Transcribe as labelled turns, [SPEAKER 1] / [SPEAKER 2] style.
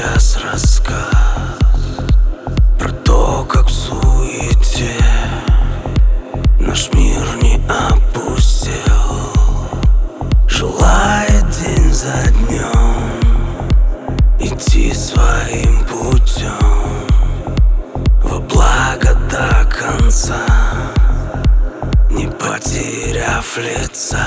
[SPEAKER 1] сейчас рассказ Про то, как в суете Наш мир не опустел. Желает день за днем Идти своим путем Во благо до конца Не потеряв лица.